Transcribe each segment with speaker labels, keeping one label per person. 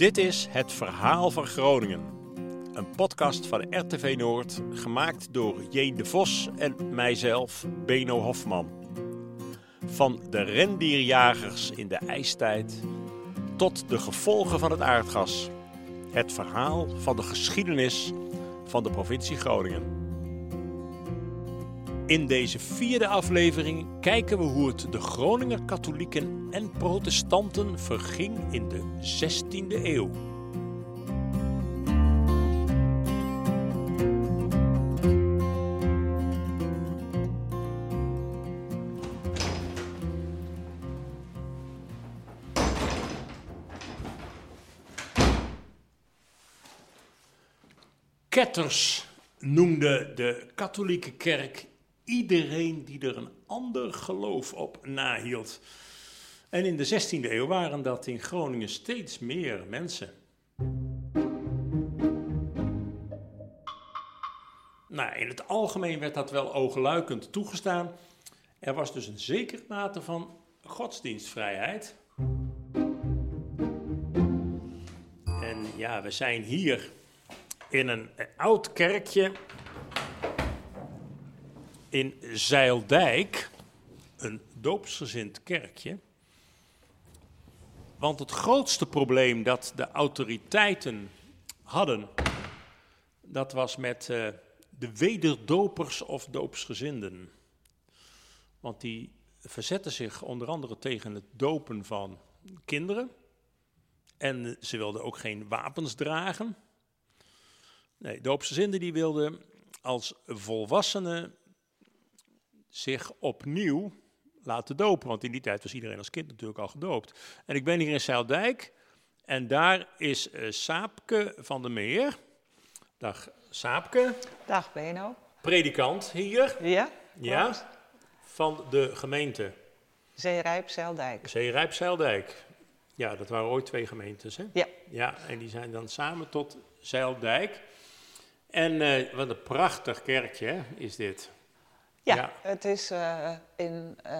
Speaker 1: Dit is Het Verhaal van Groningen. Een podcast van RTV Noord, gemaakt door J. de Vos en mijzelf, Beno Hofman. Van de rendierjagers in de ijstijd tot de gevolgen van het aardgas. Het verhaal van de geschiedenis van de provincie Groningen. In deze vierde aflevering kijken we hoe het de Groninger katholieken en protestanten verging in de 16e eeuw. Ketters noemde de katholieke kerk iedereen die er een ander geloof op nahield. En in de 16e eeuw waren dat in Groningen steeds meer mensen. Nou, in het algemeen werd dat wel oogluikend toegestaan. Er was dus een zekere mate van godsdienstvrijheid. En ja, we zijn hier in een oud kerkje in Zeildijk, een doopsgezind kerkje. Want het grootste probleem dat de autoriteiten hadden, dat was met uh, de wederdopers of doopsgezinden. Want die verzetten zich onder andere tegen het dopen van kinderen. En ze wilden ook geen wapens dragen. Nee, doopsgezinden die wilden als volwassenen zich opnieuw laten dopen. Want in die tijd was iedereen als kind natuurlijk al gedoopt. En ik ben hier in Zeildijk en daar is uh, Saapke van der Meer. Dag Saapke.
Speaker 2: Dag Beno.
Speaker 1: Predikant hier.
Speaker 2: Ja.
Speaker 1: Ja. Van de gemeente.
Speaker 2: Zeerijp, Zeildijk.
Speaker 1: Zeerijp, Zeildijk. Ja, dat waren ooit twee gemeentes, hè?
Speaker 2: Ja.
Speaker 1: Ja, en die zijn dan samen tot Zeildijk. En uh, wat een prachtig kerkje hè, is dit.
Speaker 2: Ja, het is uh, in uh,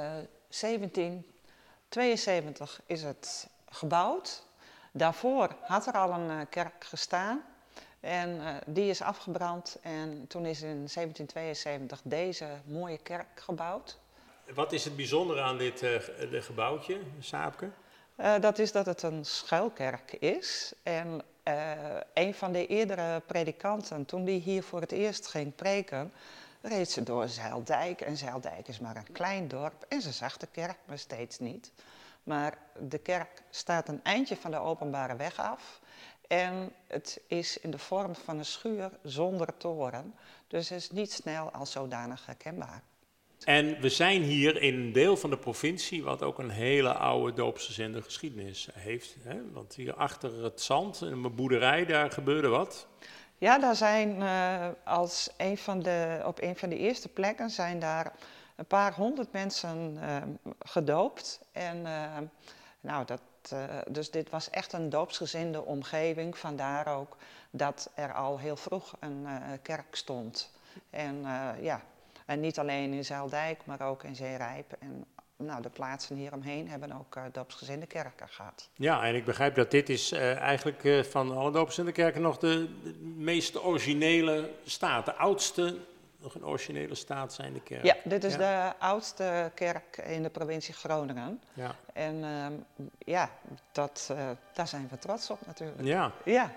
Speaker 2: 1772 is het gebouwd. Daarvoor had er al een uh, kerk gestaan. En die is afgebrand. En toen is in 1772 deze mooie kerk gebouwd.
Speaker 1: Wat is het bijzondere aan dit de gebouwtje, Saapke?
Speaker 2: dat is dat het een schuilkerk is. En een van de eerdere predikanten, toen die hier voor het eerst ging preken reed ze door Zeildijk. En Zeildijk is maar een klein dorp. En ze zag de kerk maar steeds niet. Maar de kerk staat een eindje van de openbare weg af. En het is in de vorm van een schuur zonder toren. Dus is niet snel als zodanig herkenbaar.
Speaker 1: En we zijn hier in een deel van de provincie wat ook een hele oude doopsgezinde geschiedenis heeft. Hè? Want hier achter het zand, in mijn boerderij, daar gebeurde wat.
Speaker 2: Ja, daar zijn uh, als een van de, op een van de eerste plekken zijn daar een paar honderd mensen uh, gedoopt. En uh, nou, dat, dus dit was echt een doopsgezinde omgeving. Vandaar ook dat er al heel vroeg een kerk stond. En ja, en niet alleen in Zeildijk, maar ook in Zeerijp en nou, de plaatsen hieromheen hebben ook uh, doopsgezinde kerken gehad.
Speaker 1: Ja, en ik begrijp dat dit is uh, eigenlijk uh, van alle doopsgezinde kerken nog de, de, meest originele staat. De oudste, nog een originele staat zijn de kerken.
Speaker 2: Ja, dit is ja. de oudste kerk in de provincie Groningen.
Speaker 1: Ja.
Speaker 2: En ehm, ja, dat, daar zijn we trots op natuurlijk.
Speaker 1: Ja.
Speaker 2: Ja.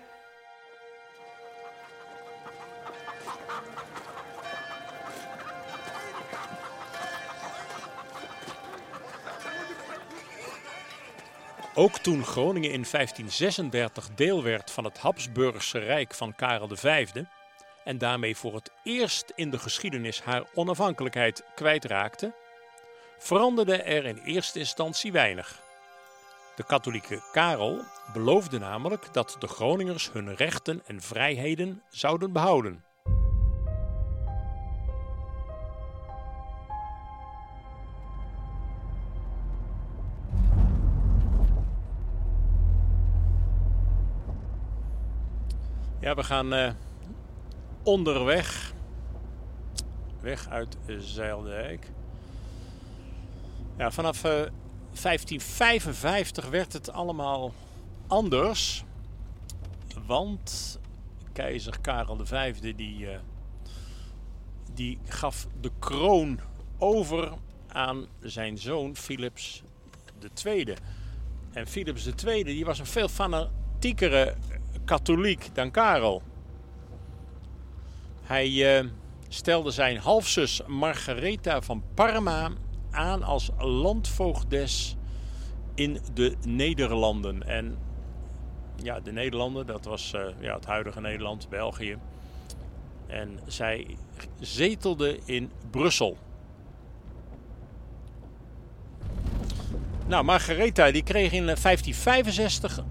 Speaker 1: Ook toen Groningen in 1536 deel werd van het Habsburgse Rijk van Karel V en daarmee voor het eerst in de geschiedenis haar onafhankelijkheid kwijtraakte, veranderde er in eerste instantie weinig. De katholieke Karel beloofde namelijk dat de Groningers hun rechten en vrijheden zouden behouden. We gaan uh, onderweg. Weg uit Zeildijk. Ja, vanaf uh, 1555 werd het allemaal anders. want keizer Karel V die, uh, die gaf de kroon over aan zijn zoon Philips II. En Philips II die was een veel fanatiekere katholiek dan Karel. Hij uh, stelde zijn halfzus Margaretha van Parma aan als landvoogdes in de Nederlanden. En ja, de Nederlanden, dat was uh, ja, het huidige Nederland, België. En zij zetelde in Brussel. Nou, Margaretha die kreeg in 1565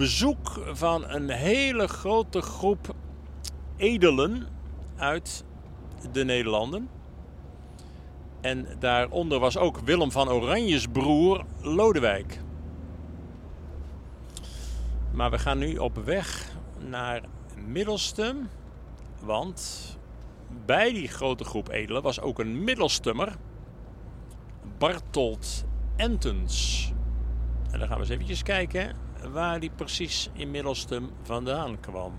Speaker 1: bezoek van een hele grote groep edelen uit de Nederlanden. En daaronder was ook Willem van Oranjes broer Lodewijk. Maar we gaan nu op weg naar Middelstum. Want bij die grote groep edelen was ook een middelstummer. Bartold Entens. En dan gaan we eens eventjes kijken waar die precies in Middelstum vandaan kwam.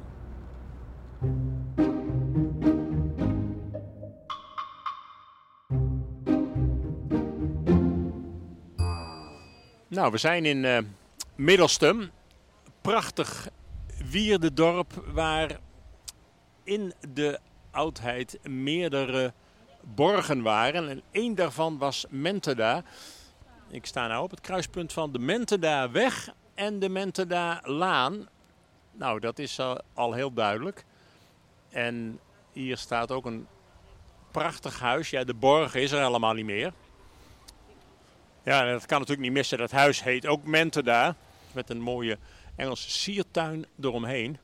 Speaker 1: Nou, we zijn in uh, Middelstum. Prachtig wierdedorp waar in de oudheid meerdere borgen waren. En één daarvan was Menteda. Ik sta nu op het kruispunt van de Menteda-weg en de Menteda-laan. Nou, dat is al heel duidelijk. En hier staat ook een prachtig huis. Ja, de borg is er helemaal niet meer. Ja, dat kan natuurlijk niet missen. Dat huis heet ook Menteda. Met een mooie Engelse siertuin eromheen.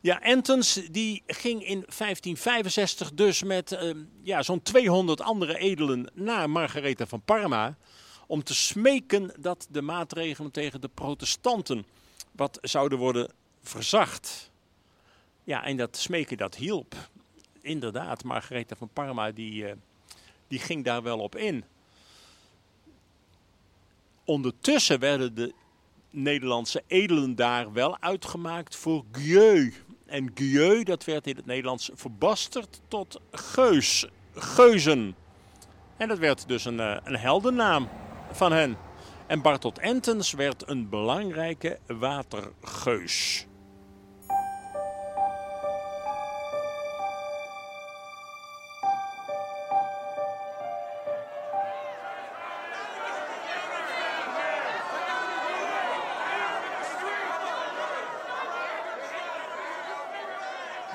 Speaker 1: Ja, Entens die ging in 1565 dus met uh, ja, zo'n 200 andere edelen naar Margaretha van Parma. Om te smeken dat de maatregelen tegen de protestanten wat zouden worden verzacht. Ja, en dat smeken dat hielp. Inderdaad, Margaretha van Parma die, uh, die ging daar wel op in. Ondertussen werden de Nederlandse edelen daar wel uitgemaakt voor Gueux. En Gueux, dat werd in het Nederlands verbasterd tot Geus, Geuzen. En dat werd dus een, eh, een heldennaam van hen. En Bartolt Entens werd een belangrijke watergeus.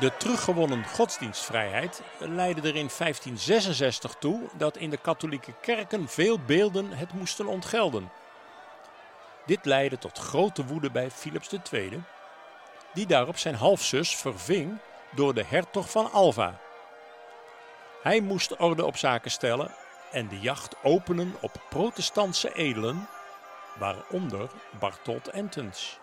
Speaker 1: De teruggewonnen godsdienstvrijheid leidde er in 1566 toe dat in de katholieke kerken veel beelden het moesten ontgelden. Dit leidde tot grote woede bij Philips II, die daarop zijn halfzus verving door de hertog van Alva. Hij moest orde op zaken stellen en de jacht openen op protestantse edelen, waaronder Bartolt Entens.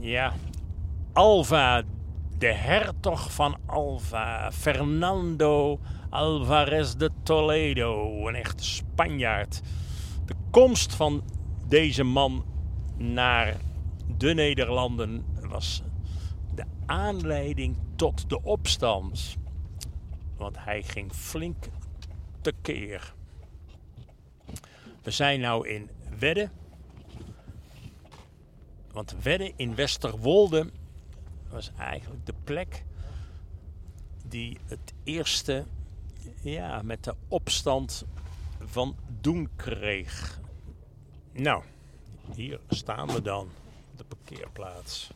Speaker 1: Ja, Alva, de hertog van Alva, Fernando Alvarez de Toledo, een echte Spanjaard. De komst van deze man naar de Nederlanden was de aanleiding tot de opstand. Want hij ging flink tekeer. We zijn nou in Wedde want Wedde in Westerwolde was eigenlijk de plek die het eerste ja, met de opstand van doen kreeg. Nou, hier staan we dan, de parkeerplaats.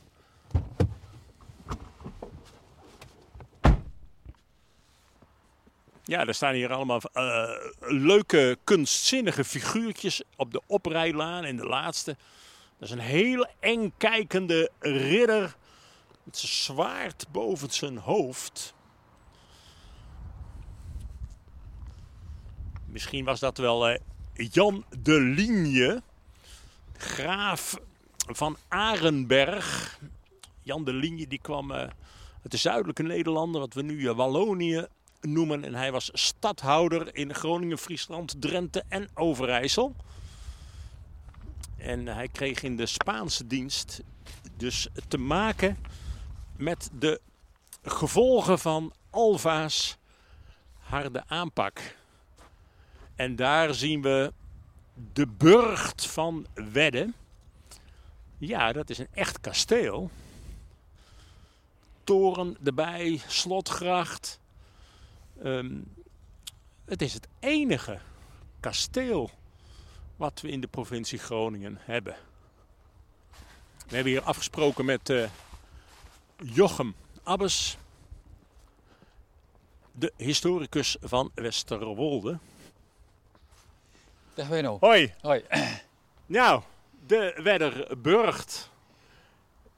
Speaker 1: Ja, er staan hier allemaal uh, leuke kunstzinnige figuurtjes op de oprijlaan in de laatste. Dat is een heel eng kijkende ridder met zijn zwaard boven zijn hoofd. Misschien was dat wel uh, Jan de Ligne, graaf van Arenberg. Jan de Ligne die kwam uit de zuidelijke Nederlanden, wat we nu Wallonië noemen. En hij was stadhouder in Groningen, Friesland, Drenthe en Overijssel. En hij kreeg in de Spaanse dienst dus te maken met de gevolgen van Alva's harde aanpak. En daar zien we de burcht van Wedde. Ja, dat is een echt kasteel. Toren erbij, slotgracht. Um, het is het enige kasteel wat we in de provincie Groningen hebben. We hebben hier afgesproken met uh, Jochem Abbes, de historicus van Westerwolde.
Speaker 3: Dag Benno.
Speaker 1: Hoi.
Speaker 3: Hoi.
Speaker 1: Nou, de Wedderburgt.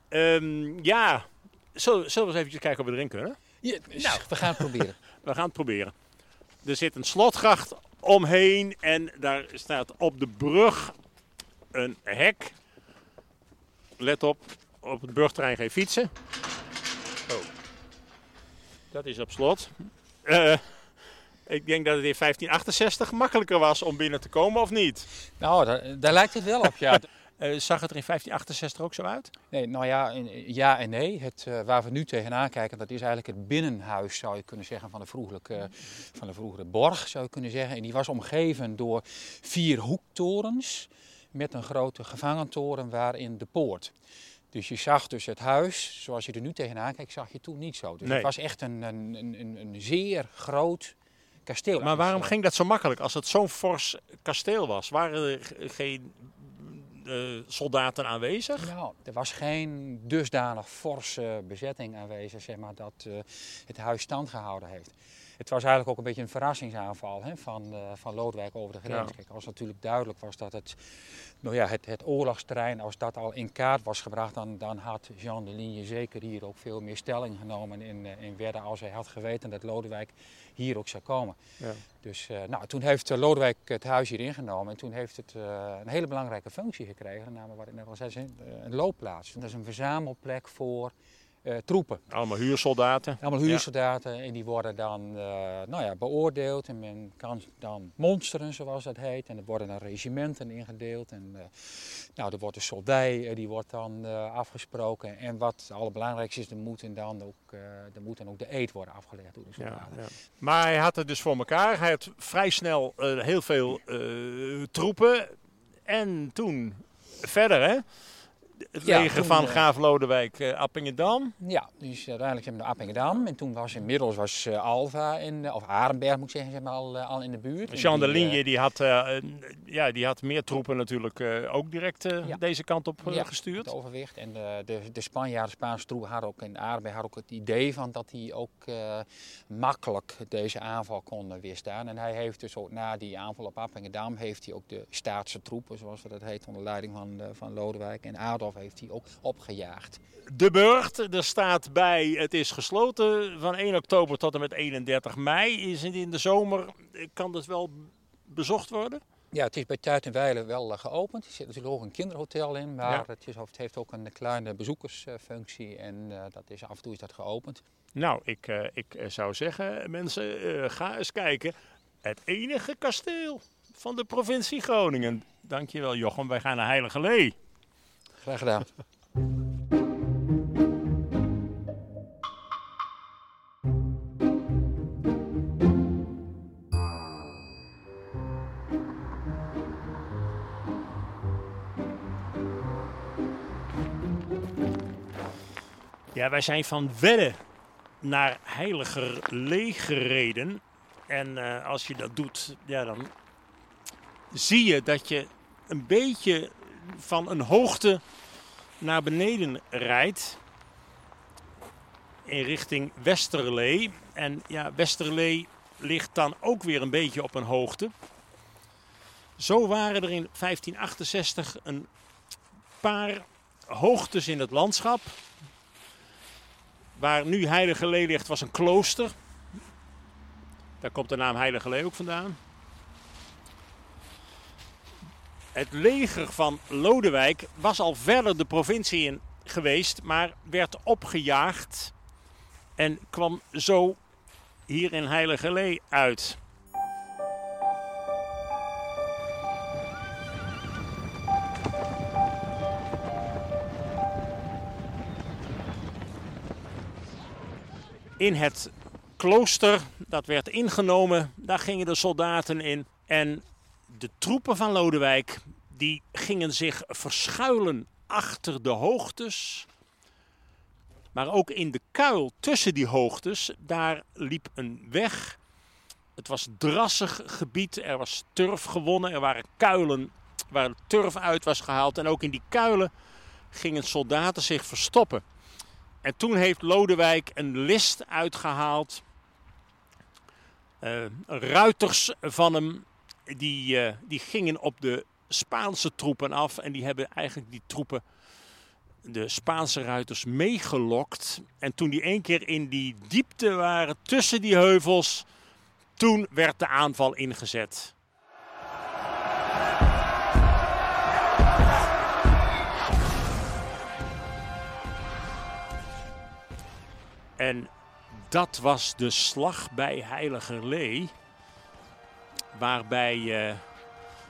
Speaker 1: Um, ja, zullen, zullen we eens even kijken of we erin kunnen?
Speaker 3: Ja, nou, we gaan het proberen.
Speaker 1: we gaan het proberen. Er zit een slotgracht omheen en daar staat op de brug een hek. Let op, op het burgterrein geen fietsen. Oh. Dat is op slot. Uh, ik denk dat het in 1568 makkelijker was om binnen te komen, of niet?
Speaker 3: Nou, daar, daar lijkt het wel op, ja.
Speaker 1: Uh, zag het er in 1568 ook zo uit?
Speaker 3: Nee, nou ja, ja en nee. Het, uh, waar we nu tegenaan kijken, dat is eigenlijk het binnenhuis, zou je kunnen zeggen, van de, vroegere, van de vroegere borg, zou je kunnen zeggen. En die was omgeven door vier hoektorens met een grote gevangentoren waarin de poort. Dus je zag dus het huis, zoals je er nu tegenaan kijkt, zag je toen niet zo. Dus
Speaker 1: nee.
Speaker 3: het was echt een, een, een, een zeer groot kasteel.
Speaker 1: Maar waarom ging dat zo makkelijk als het zo'n fors kasteel was? Waren er geen soldaten aanwezig?
Speaker 3: Nou, er was geen dusdanig forse bezetting aanwezig, zeg maar, dat uh, het huis stand gehouden heeft. Het was eigenlijk ook een beetje een verrassingsaanval hè, van, uh, van Lodewijk over de grens. Ja. Kijk, als natuurlijk duidelijk was dat het, nou ja, het, het oorlogsterrein, als dat al in kaart was gebracht, dan, dan had Jean de Ligne zeker hier ook veel meer stelling genomen in, in Wedde als hij had geweten dat Lodewijk hier ook zou komen. Ja. Dus uh, nou, toen heeft Lodewijk het huis hier ingenomen en toen heeft het uh, een hele belangrijke functie gekregen, namelijk wat ik net al zei, een loopplaats. Dat is een verzamelplek voor troepen.
Speaker 1: Allemaal huursoldaten.
Speaker 3: Allemaal huursoldaten ja. en die worden dan uh, nou ja, beoordeeld en men kan dan monsteren zoals dat heet. En er worden dan regimenten ingedeeld en uh, nou, er wordt de soldij, die wordt dan afgesproken. En wat het allerbelangrijkste is, er, moeten dan ook, er moet dan ook de eet worden afgelegd door de soldaten. Ja.
Speaker 1: Maar hij had het dus voor elkaar. Hij had vrij snel heel veel troepen en toen verder hè het ja, leger van Graaf Lodewijk uh, Appingedam.
Speaker 3: Ja, dus uiteindelijk zijn we naar Appingedam. En toen was inmiddels was uh, Alva, in, of Arenberg moet ik zeggen, zeg maar, al, al in de buurt.
Speaker 1: Jean de Ligne die had, ja, die had meer troepen natuurlijk ook direct ja. deze kant op
Speaker 3: ja,
Speaker 1: gestuurd.
Speaker 3: het overwicht. En de, de Spanjaarden, de Spaanse troepen hadden ook in Arenberg hadden ook het idee van dat hij ook makkelijk deze aanval kon weerstaan. En hij heeft dus ook na die aanval op Appingedam heeft hij ook de staatse troepen, zoals dat heet, onder leiding van, van Lodewijk en Adolf heeft hij ook opgejaagd.
Speaker 1: De burcht, er staat bij, het is gesloten van 1 oktober tot en met 31 mei. Is het in de zomer, kan dat wel bezocht worden?
Speaker 3: Ja, het is bij Tuit en Weilen wel uh, geopend. Er zit natuurlijk ook een kinderhotel in, maar ja. het, is, het, heeft ook een kleine bezoekersfunctie en uh, dat is, af en toe is dat geopend.
Speaker 1: Nou, ik, uh, ik zou zeggen, mensen, ga eens kijken. Het enige kasteel van de provincie Groningen. Dankjewel Jochem, wij gaan naar Heilige Lee.
Speaker 3: Graag gedaan.
Speaker 1: Ja, wij zijn van Wedde naar Heiliger Lee gereden. En uh, als je dat doet, ja, dan zie je dat je een beetje van een hoogte naar beneden rijdt. In richting Westerlee. En ja, Westerlee ligt dan ook weer een beetje op een hoogte. Zo waren er in 1568 een paar hoogtes in het landschap. Waar nu Heilige Lee ligt was een klooster. Daar komt de naam Heilige Lee ook vandaan. Het leger van Lodewijk was al verder de provincie in geweest, maar werd opgejaagd en kwam zo hier in Heilige Lee uit. In het klooster, dat werd ingenomen, daar gingen de soldaten in. En de troepen van Lodewijk, die gingen zich verschuilen achter de hoogtes. Maar ook in de kuil tussen die hoogtes, daar liep een weg. Het was drassig gebied, er was turf gewonnen, er waren kuilen waar turf uit was gehaald. En ook in die kuilen gingen soldaten zich verstoppen. En toen heeft Lodewijk een list uitgehaald. Uh, ruiters van hem, die, uh, die gingen op de Spaanse troepen af. En die hebben eigenlijk die troepen, de Spaanse ruiters, meegelokt. En toen die één keer in die diepte waren tussen die heuvels, toen werd de aanval ingezet. En dat was de slag bij Heiligerlee. Waarbij uh,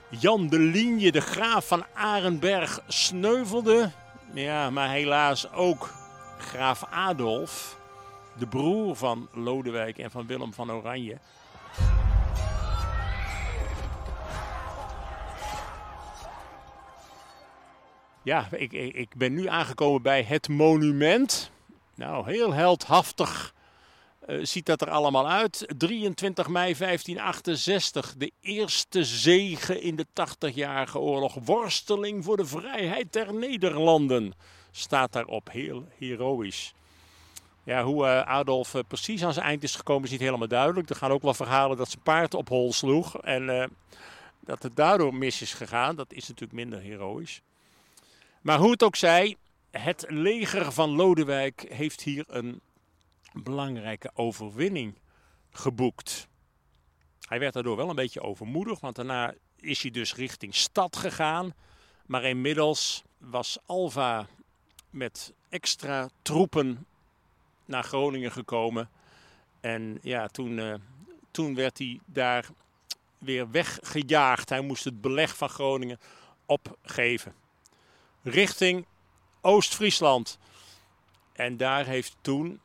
Speaker 1: Jan de Linie, de graaf van Arenberg, sneuvelde. Ja, maar helaas ook graaf Adolf, de broer van Lodewijk en van Willem van Oranje. Ja, ik, ik ben nu aangekomen bij het monument nou, heel heldhaftig uh, ziet dat er allemaal uit. 23 mei 1568, de eerste zege in de 80-jarige oorlog. Worsteling voor de vrijheid der Nederlanden staat daarop. Heel heroïs. Ja, hoe uh, Adolf uh, precies aan zijn eind is gekomen is niet helemaal duidelijk. Er gaan ook wel verhalen dat zijn paard op hol sloeg. En dat het daardoor mis is gegaan. Dat is natuurlijk minder heroïs. Maar hoe het ook zij, het leger van Lodewijk heeft hier een belangrijke overwinning geboekt. Hij werd daardoor wel een beetje overmoedig, want daarna is hij dus richting stad gegaan. Maar inmiddels was Alva met extra troepen naar Groningen gekomen. En ja, toen, uh, toen werd hij daar weer weggejaagd. Hij moest het beleg van Groningen opgeven. Richting Oost-Friesland. En daar heeft toen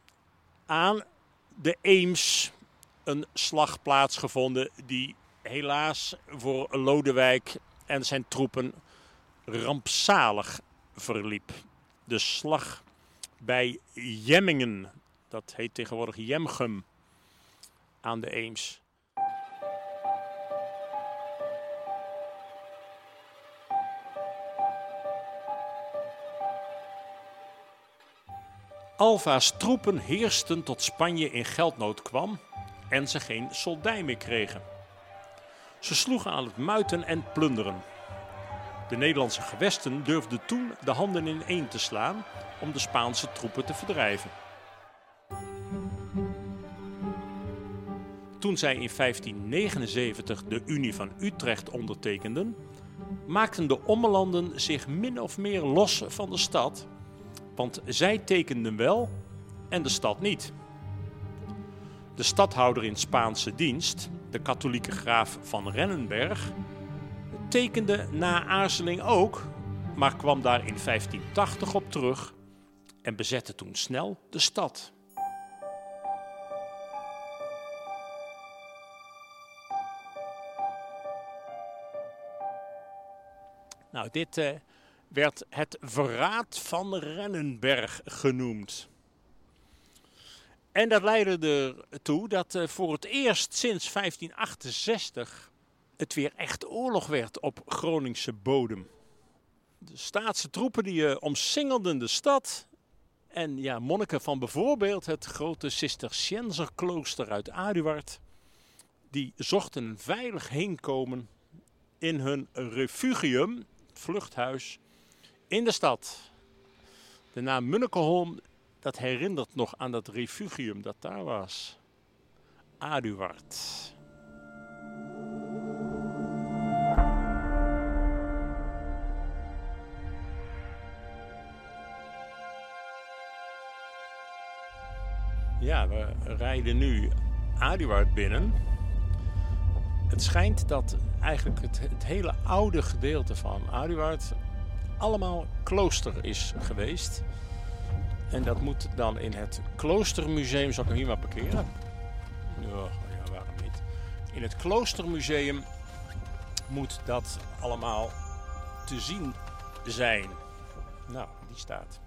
Speaker 1: aan de Eems een slag plaatsgevonden die helaas voor Lodewijk en zijn troepen rampzalig verliep. De slag bij Jemmingen, dat heet tegenwoordig Jemgum, aan de Eems. Alva's troepen heersten tot Spanje in geldnood kwam en ze geen soldij meer kregen. Ze sloegen aan het muiten en plunderen. De Nederlandse gewesten durfden toen de handen ineen te slaan om de Spaanse troepen te verdrijven. Toen zij in 1579 de Unie van Utrecht ondertekenden, maakten de ommelanden zich min of meer los van de stad want zij tekenden wel en de stad niet. De stadhouder in Spaanse dienst, de katholieke graaf van Rennenberg, tekende na aarzeling ook, maar kwam daar in 1580 op terug en bezette toen snel de stad. Nou, dit uh, werd het verraad van Rennenberg genoemd. En dat leidde ertoe dat eh, voor het eerst sinds 1568 het weer echt oorlog werd op Groningse bodem. De staatse troepen die uh, omsingelden de stad. En ja, monniken van bijvoorbeeld het grote Cisterciënzerklooster uit Aduard, die zochten veilig heenkomen in hun refugium, vluchthuis, in de stad. De naam Munnekeholm, dat herinnert nog aan dat refugium dat daar was. Aduard. Ja, we rijden nu Aduard binnen. Het schijnt dat eigenlijk het, het hele oude gedeelte van Aduard allemaal klooster is geweest. En dat moet dan in het kloostermuseum, zal ik hem hier maar parkeren? Ja, ja, waarom niet? In het kloostermuseum moet dat allemaal te zien zijn. Nou, die staat.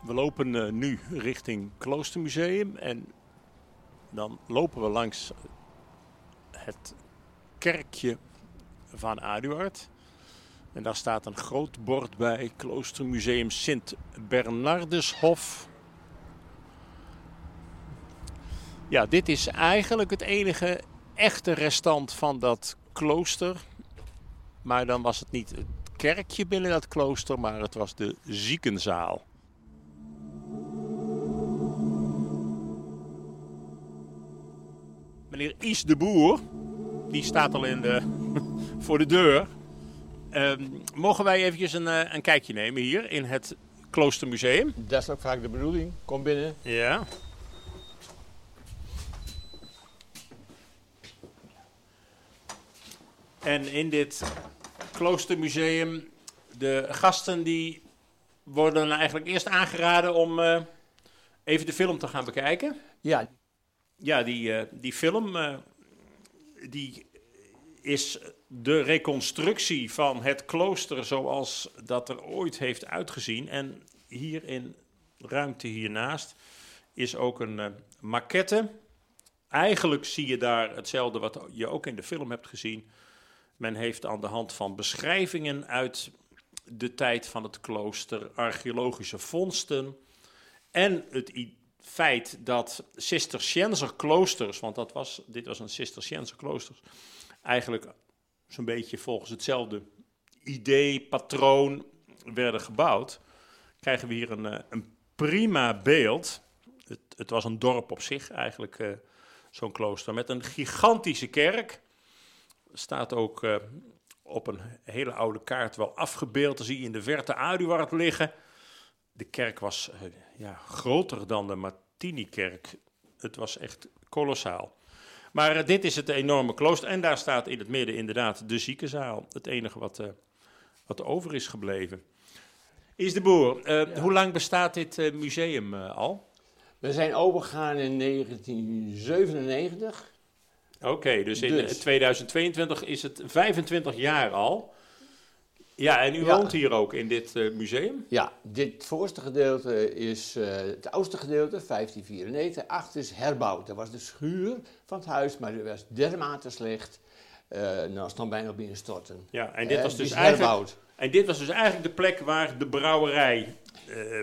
Speaker 1: We lopen uh, nu richting Kloostermuseum en dan lopen we langs het kerkje van Aduard. En daar staat een groot bord bij, Kloostermuseum Sint Bernardushof. Ja, dit is eigenlijk het enige echte restant van dat klooster. Maar dan was het niet het kerkje binnen dat klooster, maar het was de ziekenzaal. Meneer Is de Boer, die staat al in de, voor de deur. Ehm, mogen wij eventjes een, uh, een kijkje nemen hier in het Kloostermuseum?
Speaker 4: Dat is ook vaak de bedoeling. Kom binnen.
Speaker 1: Ja. En in dit Kloostermuseum, de gasten die worden eigenlijk eerst aangeraden om uh, even de film te gaan bekijken.
Speaker 4: Ja,
Speaker 1: ja, die, uh, die film uh, die is de reconstructie van het klooster zoals dat er ooit heeft uitgezien. En hier in ruimte hiernaast is ook een uh, maquette. Eigenlijk zie je daar hetzelfde wat je ook in de film hebt gezien. Men heeft aan de hand van beschrijvingen uit de tijd van het klooster, archeologische vondsten en het feit dat Cisterciënzer kloosters, want dat was, dit was een Cisterciënzer klooster, eigenlijk zo'n beetje volgens hetzelfde idee, patroon werden gebouwd, krijgen we hier een, eh, een prima beeld. Het, het, was een dorp op zich eigenlijk, uh, zo'n klooster, met een gigantische kerk. Staat ook uh, op een hele oude kaart wel afgebeeld. Dan zie je in de verte Aduard liggen de kerk was uh, ja, groter dan de Martini-kerk. Het was echt kolossaal. Maar uh, dit is het enorme klooster. En daar staat in het midden inderdaad de ziekenzaal. Het enige wat, uh, wat over is gebleven. Is de Boer, ja. hoe lang bestaat dit museum al?
Speaker 4: We zijn overgegaan in 1997.
Speaker 1: Oké, okay, dus in dus. 2022 is het 25 jaar al. Ja, en u ja. woont hier ook in dit uh, museum?
Speaker 4: Ja, dit voorste gedeelte is uh, het oudste gedeelte, 1594. Achter is herbouwd. Dat was de schuur van het huis, maar die was dermate slecht. Uh, nou, is dan bijna op instorten.
Speaker 1: Ja, en dit was dus eigenlijk... En dit was dus eigenlijk de plek waar de brouwerij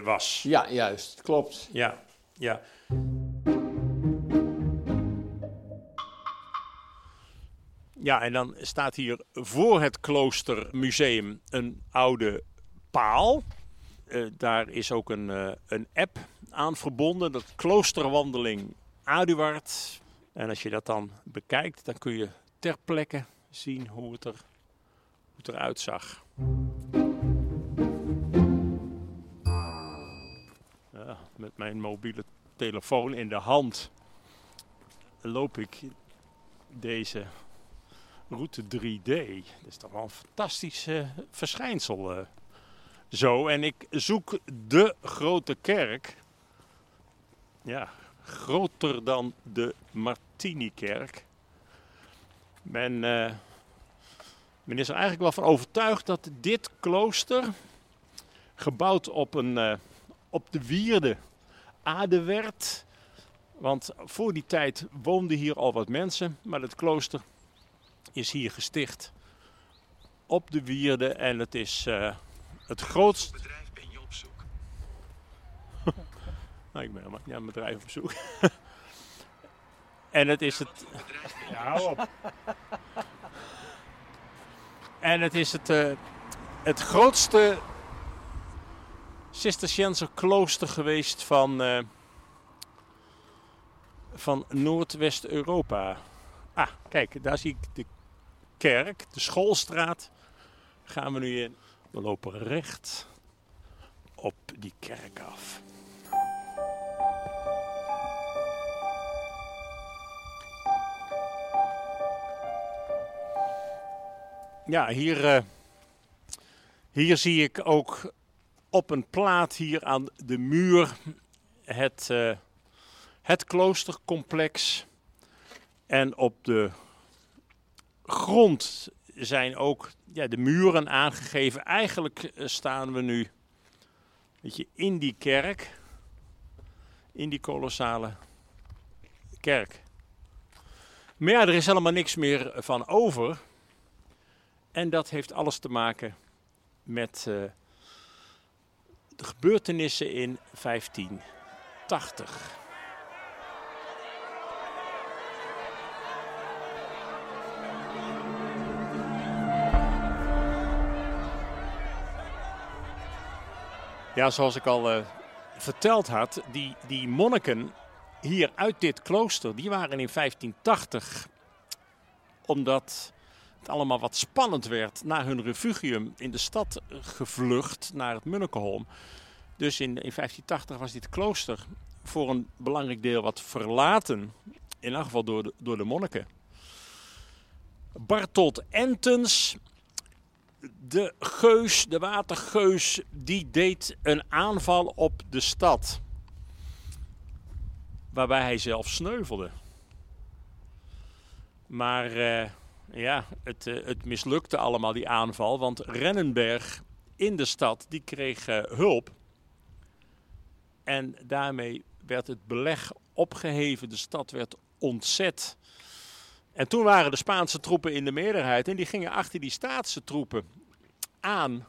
Speaker 1: was?
Speaker 4: Ja, juist. Klopt.
Speaker 1: Ja, ja. Ja, en dan staat hier voor het kloostermuseum een oude paal. Uh, daar is ook een, uh, een app aan verbonden, dat kloosterwandeling Aduard. En als je dat dan bekijkt, dan kun je ter plekke zien hoe het, er, hoe het eruit zag. Met mijn mobiele telefoon in de hand loop ik deze route 3D. Dat is toch wel een fantastisch uh, verschijnsel. Uh, zo, en ik zoek de grote kerk. Ja, groter dan de Martini-kerk. Men, uh, men is er eigenlijk wel van overtuigd dat dit klooster, gebouwd op, een, op de wierde Aarde werd. Want voor die tijd woonden hier al wat mensen, maar het klooster is hier gesticht op de wierde en het is uh, het grootste.
Speaker 5: bedrijf ben je op zoek?
Speaker 1: nou, ik ben helemaal niet aan een bedrijf op zoek. en het is het. Ja, hou op. en het is het, uh, het grootste Cisterciënser klooster geweest van, uh, van Noordwest-Europa. Ah, kijk, daar zie ik de kerk, de schoolstraat, gaan we nu in. We lopen recht op die kerk af. Ja, hier, uh, hier zie ik ook op een plaat hier aan de muur het, uh, het kloostercomplex. En op de grond zijn ook ja, de muren aangegeven. Eigenlijk eh, staan we nu weet je, in die kerk. In die kolossale kerk. Maar ja, er is helemaal niks meer van over. En dat heeft alles te maken met uh, de gebeurtenissen in 1580. Ja, zoals ik al uh, verteld had, die, die monniken hier uit dit klooster, die waren in 1580, omdat het allemaal wat spannend werd, naar hun refugium in de stad gevlucht, naar het Munnekeholm. Dus in, in 1580 was dit klooster voor een belangrijk deel wat verlaten, in elk geval door de, door de monniken. Bartolt Entens de geus, de watergeus, die deed een aanval op de stad. Waarbij hij zelf sneuvelde. Maar uh, ja, het, uh, het, mislukte allemaal, die aanval. Want Rennenberg in de stad, die kreeg uh, hulp. En daarmee werd het beleg opgeheven. De stad werd ontzet. En toen waren de Spaanse troepen in de meerderheid en die gingen achter die staatse troepen aan.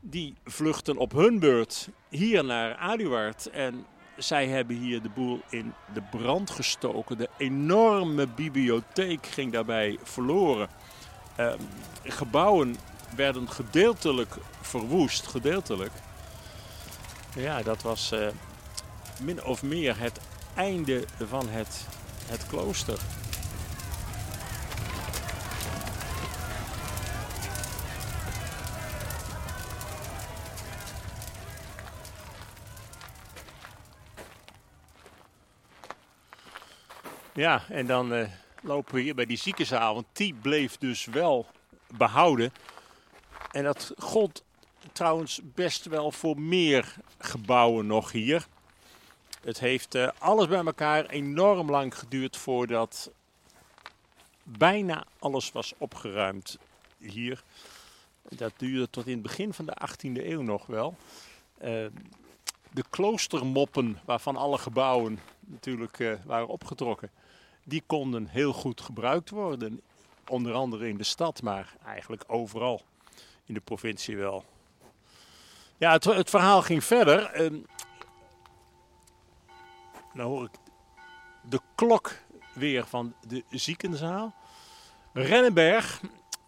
Speaker 1: Die vluchten op hun beurt hier naar Aduard en zij hebben hier de boel in de brand gestoken. De enorme bibliotheek ging daarbij verloren. Uh, gebouwen werden gedeeltelijk verwoest, gedeeltelijk. Ja, dat was uh, min of meer het einde van het, het klooster. Ja, en dan uh, lopen we hier bij die ziekenzaal, want die bleef dus wel behouden. En dat gold trouwens best wel voor meer gebouwen nog hier. Het heeft uh, alles bij elkaar enorm lang geduurd voordat bijna alles was opgeruimd hier. Dat duurde tot in het begin van de 18e eeuw nog wel. Uh, de kloostermoppen, waarvan alle gebouwen natuurlijk waren opgetrokken, die konden heel goed gebruikt worden. Onder andere in de stad, maar eigenlijk overal in de provincie wel. Ja, het, het verhaal ging verder. Uh, nou hoor ik de klok weer van de ziekenzaal. Rennenberg.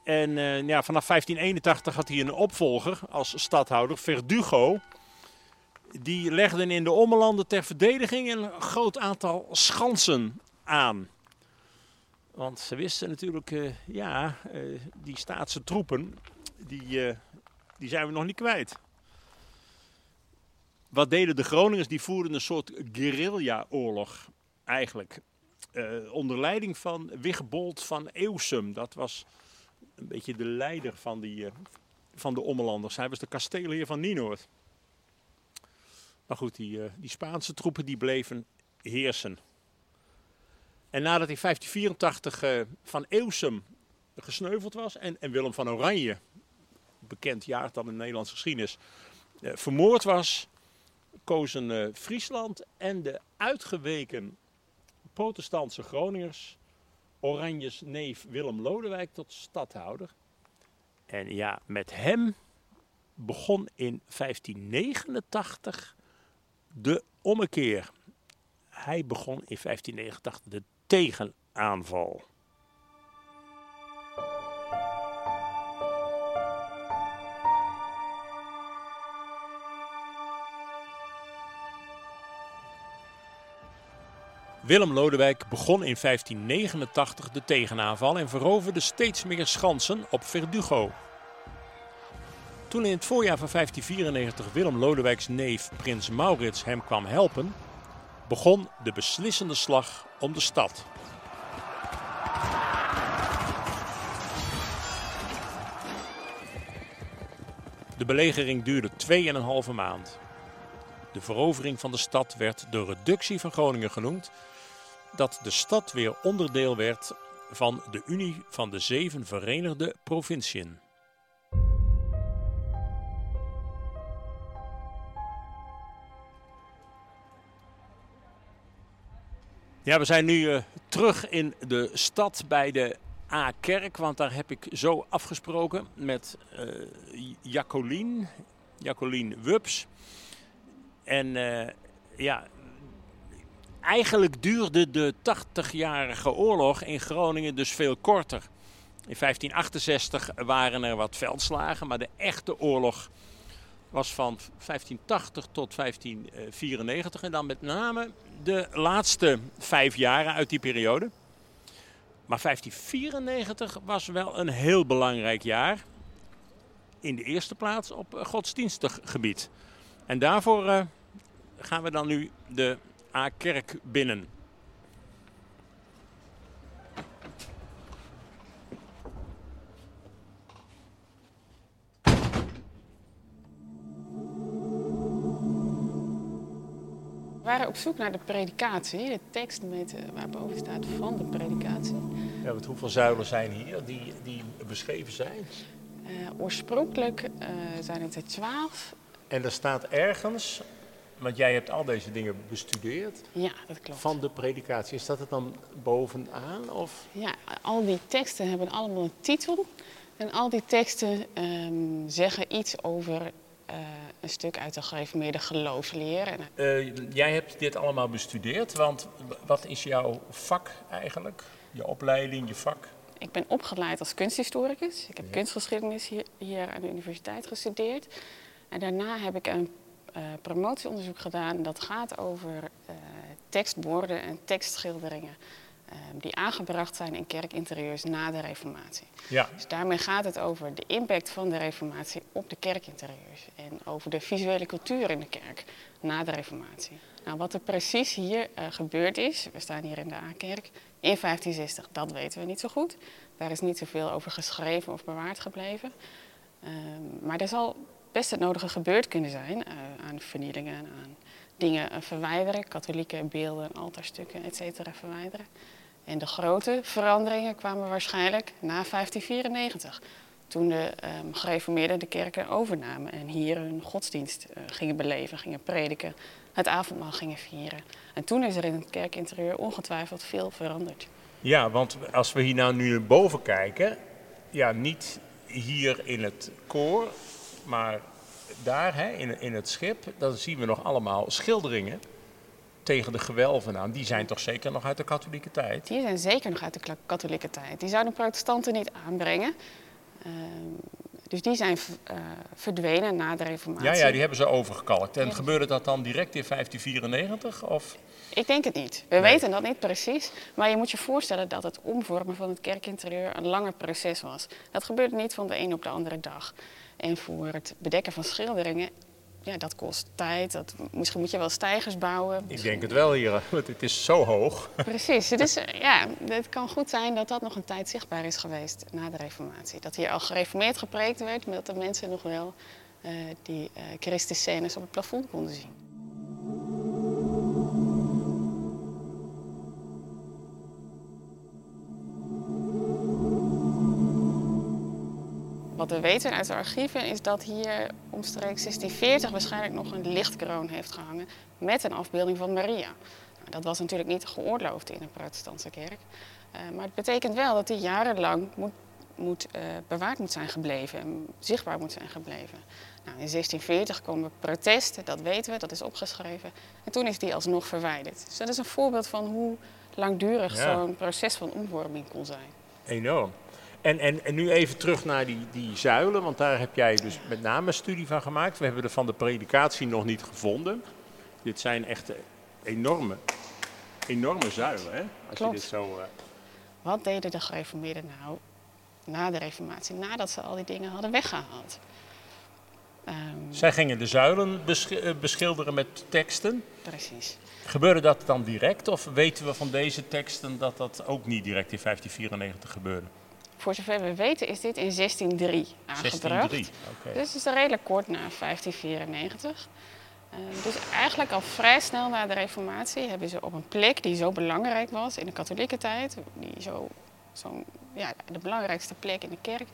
Speaker 1: En uh, ja, vanaf 1581 had hij een opvolger als stadhouder, Verdugo. Die legden in de Ommelanden ter verdediging een groot aantal schansen Want ze wisten natuurlijk, uh, ja, uh, die staatse troepen, die, uh, die zijn we nog niet kwijt. Wat deden de Groningers? Die voerden een soort guerrilla-oorlog eigenlijk. onder leiding van Wigbold van Eeuwsum. Dat was een beetje de leider van, die, van de Ommelanders. Hij was de kasteelheer van Nienoord. Maar goed, die, die Spaanse troepen die bleven heersen. En nadat in 1584 uh, van Eeuwsum gesneuveld was en, en, Willem van Oranje, bekend jaartal in de Nederlandse geschiedenis, uh, vermoord was, kozen uh, Friesland en de uitgeweken protestantse Groningers Oranjes neef Willem Lodewijk tot stadhouder. En ja, met hem begon in 1589 de ommekeer. Hij begon in 1589 de tegenaanval. Willem Lodewijk begon in 1589 de tegenaanval en veroverde steeds meer schansen op Verdugo. Toen in het voorjaar van 1594 Willem Lodewijks neef prins Maurits hem kwam helpen, begon de beslissende slag om de stad. De belegering duurde 2,5 maand. De verovering van de stad werd de reductie van Groningen genoemd, dat de stad weer onderdeel werd van de Unie van de Zeven Verenigde Provinciën. Ja, we zijn nu uh, terug in de stad bij de A-kerk, want daar heb ik zo afgesproken met uh, Jacqueline, Jacqueline Wups. En uh, ja, eigenlijk duurde de 80-jarige oorlog in Groningen dus veel korter. In 1568 waren er wat veldslagen, maar de echte oorlog was van 1580 tot 1594. En dan met name de laatste vijf jaren uit die periode. Maar 1594 was wel een heel belangrijk jaar. In de eerste plaats op godsdienstig gebied. En daarvoor uh, gaan we dan nu de A-kerk binnen.
Speaker 5: We waren op zoek naar de predikatie, de tekst met, waarboven staat van de predikatie.
Speaker 1: Ja, want hoeveel zuilen zijn hier die, die beschreven zijn?
Speaker 5: Uh, oorspronkelijk uh, zijn het er twaalf.
Speaker 1: En er staat ergens, want jij hebt al deze dingen bestudeerd.
Speaker 5: Ja, dat klopt.
Speaker 1: Van de predikatie. Is dat het dan bovenaan? Of?
Speaker 5: Ja, al die teksten hebben allemaal een titel. En al die teksten um, zeggen iets over uh, een stuk uit de gereformeerde geloofsleer.
Speaker 1: Uh, jij hebt dit allemaal bestudeerd, want wat is jouw vak eigenlijk? Je opleiding, je vak?
Speaker 5: Ik ben opgeleid als kunsthistoricus. Ik heb ja. kunstgeschiedenis hier, hier, aan de universiteit gestudeerd. En daarna heb ik een uh, promotieonderzoek gedaan dat gaat over tekstborden en tekstschilderingen. Die aangebracht zijn in kerkinterieurs na de Reformatie.
Speaker 1: Ja.
Speaker 5: Dus daarmee gaat het over de impact van de Reformatie op de kerkinterieurs. En over de visuele cultuur in de kerk na de Reformatie. Nou, wat er precies hier uh, gebeurd is, we staan hier in de A-kerk, in 1560, dat weten we niet zo goed. Daar is niet zoveel over geschreven of bewaard gebleven. Uh, maar er zal best het nodige gebeurd kunnen zijn uh, aan vernielingen, aan dingen verwijderen, katholieke beelden, altaarstukken, et cetera, verwijderen. En de grote veranderingen kwamen waarschijnlijk na 1594. Toen de um, gereformeerden de kerken overnamen en hier hun godsdienst uh, gingen beleven, gingen prediken, het avondmaal gingen vieren. En toen is er in het kerkinterieur ongetwijfeld veel veranderd.
Speaker 1: Ja, want als we hier nou nu boven kijken, ja, niet hier in het koor, maar daar hè, in, in het schip, dan zien we nog allemaal schilderingen tegen de gewelven aan. Die zijn toch zeker nog uit de katholieke tijd?
Speaker 5: Die zijn zeker nog uit de katholieke tijd. Die zouden protestanten niet aanbrengen. Uh, dus die zijn uh, verdwenen na de reformatie.
Speaker 1: Ja, ja, die hebben ze overgekalkt. En ja. gebeurde dat dan direct in 1594? Of?
Speaker 5: Ik denk het niet. We nee. weten dat niet precies. Maar je moet je voorstellen dat het omvormen van het kerkinterieur een langer proces was. Dat gebeurde niet van de een op de andere dag. En voor het bedekken van schilderingen ja, dat kost tijd. Dat, misschien moet je wel stijgers bouwen.
Speaker 1: Ik denk het wel hier, want het is zo hoog.
Speaker 5: Precies. Het, is, ja, het kan goed zijn dat dat nog een tijd zichtbaar is geweest na de reformatie. Dat hier al gereformeerd gepreekt werd, maar dat de mensen nog wel uh, die uh, Christus-scènes op het plafond konden zien. Wat we weten uit de archieven is dat hier omstreeks 1640 waarschijnlijk nog een lichtkroon heeft gehangen met een afbeelding van Maria. Nou, dat was natuurlijk niet geoorloofd in een protestantse kerk. Uh, maar het betekent wel dat die jarenlang moet, moet, uh, bewaard moet zijn gebleven en zichtbaar moet zijn gebleven. Nou, in 1640 komen protesten, dat weten we, dat is opgeschreven. En toen is die alsnog verwijderd. Dus dat is een voorbeeld van hoe langdurig ja. zo'n proces van omvorming kon zijn.
Speaker 1: Enorm. En, en, en nu even terug naar die, die zuilen, want daar heb jij dus met name een studie van gemaakt. We hebben er van de predikatie nog niet gevonden. Dit zijn echt enorme, enorme zuilen, hè? Als
Speaker 5: Klopt.
Speaker 1: je dit zo... Uh...
Speaker 5: Wat deden de gereformeerden nou na de reformatie, nadat ze al die dingen hadden weggehaald? Ehm,
Speaker 1: Zij gingen de zuilen besch- eh, beschilderen met teksten.
Speaker 5: precies.
Speaker 1: Gebeurde dat dan direct of weten we van deze teksten dat dat ook niet direct in 1594 gebeurde?
Speaker 5: Voor zover we weten is dit in 1603 aangebracht.
Speaker 1: 1603. Oké.
Speaker 5: Dus het is redelijk kort na 1594. Eh, dus eigenlijk al vrij snel na de Reformatie hebben ze op een plek die zo belangrijk was in de katholieke tijd, die zo, zo ja, de belangrijkste plek in de kerk,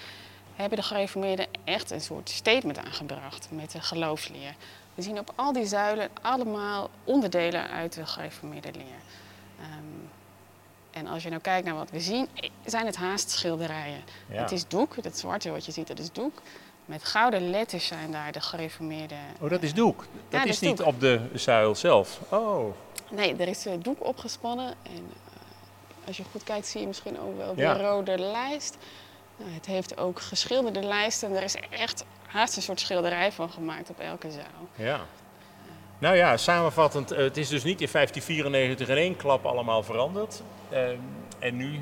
Speaker 5: hebben de gereformeerden echt een soort statement aangebracht met de geloofsleer. We zien op al die zuilen allemaal onderdelen uit de gereformeerde leer. Ehm, en als je nou kijkt naar wat we zien, zijn het haast schilderijen.
Speaker 1: Ja.
Speaker 5: Het is doek, dat zwarte wat je ziet, dat is doek. Met gouden letters zijn daar de gereformeerde...
Speaker 1: Oh, dat is doek. Dat
Speaker 5: dat
Speaker 1: is
Speaker 5: is
Speaker 1: niet op de zuil zelf. Oh,
Speaker 5: Nee, er is eh, doek opgespannen. En eh, als je goed kijkt zie je misschien ook wel de
Speaker 1: Ja.
Speaker 5: rode lijst. Nou, het heeft ook geschilderde lijsten. Er is echt haast een soort schilderij van gemaakt op elke zaal.
Speaker 1: ja. Nou ja, samenvattend, eh, het is dus niet in 1594 in één klap allemaal veranderd. Ehm, en nu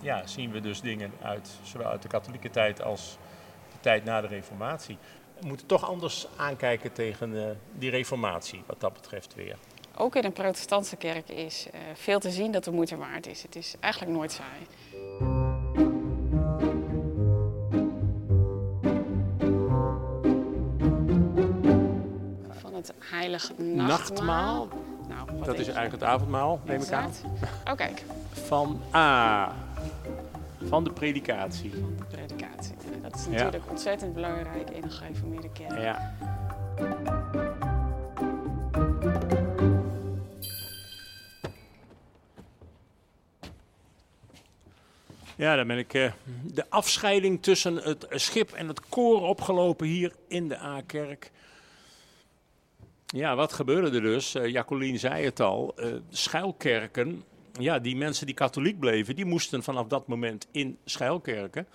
Speaker 1: ja, zien we dus dingen uit, zowel uit de katholieke tijd als de tijd na de reformatie. We moeten toch anders aankijken tegen eh, die reformatie, wat dat betreft weer.
Speaker 5: Ook in een protestantse kerk is eh, veel te zien dat de moeite waard is. Het is eigenlijk nooit saai. Het heilige nachtmaal.
Speaker 1: Nachtmaal,
Speaker 5: Nou,
Speaker 1: dat is eigenlijk het avondmaal, neem ik aan.
Speaker 5: Oh, kijk,
Speaker 1: Van A, van de predikatie.
Speaker 5: van de predikatie. Dat is
Speaker 1: Ja.
Speaker 5: natuurlijk ontzettend belangrijk in een gereformeerde kerk.
Speaker 1: Ja. Ja, dan ben ik eh, de afscheiding tussen het schip en het koor opgelopen hier in de A-kerk. Ja, wat gebeurde er dus? Eh Jacqueline zei het al. eh, schuilkerken, ja, die mensen die katholiek bleven, die moesten vanaf dat moment in schuilkerken.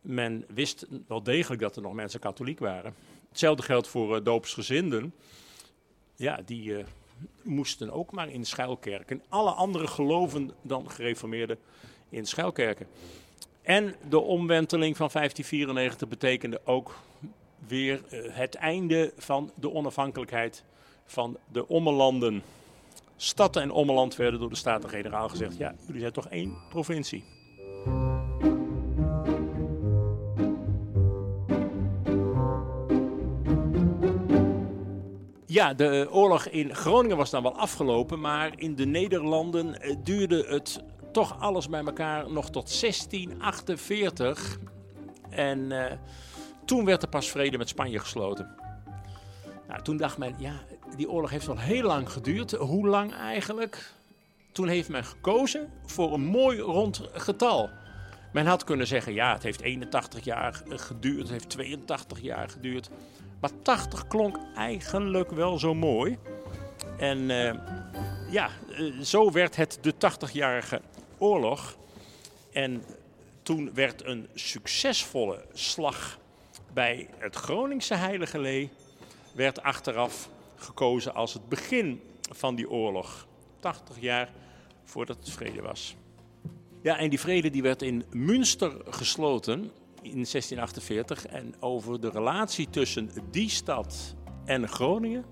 Speaker 1: Men wist wel degelijk dat er nog mensen katholiek waren. Hetzelfde geldt voor eh, doopsgezinden. Ja, die moesten ook maar in schuilkerken. Alle andere geloven dan gereformeerden in schuilkerken. En de omwenteling van 1594 betekende ook weer eh, het einde van de onafhankelijkheid van de ommelanden. Stad en ommeland werden door de Staten-Generaal gezegd: ja, jullie zijn toch één provincie. Ja, de oorlog in Groningen was dan wel afgelopen, maar in de Nederlanden eh, duurde het toch alles bij elkaar nog tot 1648. En eh, toen werd er pas vrede met Spanje gesloten. Nou, toen dacht men, ja, die oorlog heeft wel heel lang geduurd. Hoe lang eigenlijk? Toen heeft men gekozen voor een mooi rond getal. Men had kunnen zeggen, ja, het heeft 81 jaar geduurd, het heeft 82 jaar geduurd. Maar 80 klonk eigenlijk wel zo mooi. En eh, ja, eh, zo werd het de 80-jarige oorlog. En toen werd een succesvolle slag bij het Groningse Heilige Lee... werd achteraf gekozen als het begin van die oorlog. 80 jaar voordat het vrede was. Ja, en die vrede die werd in Münster gesloten in 1648. En over de relatie tussen die stad en Groningen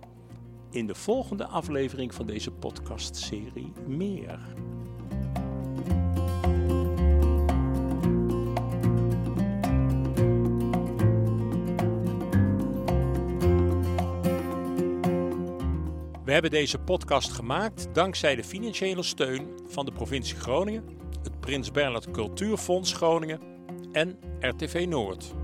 Speaker 1: in de volgende aflevering van deze podcastserie meer. Hebben deze podcast gemaakt dankzij de financiële steun van de provincie Groningen, het Prins Bernhard Cultuurfonds Groningen en RTV Noord.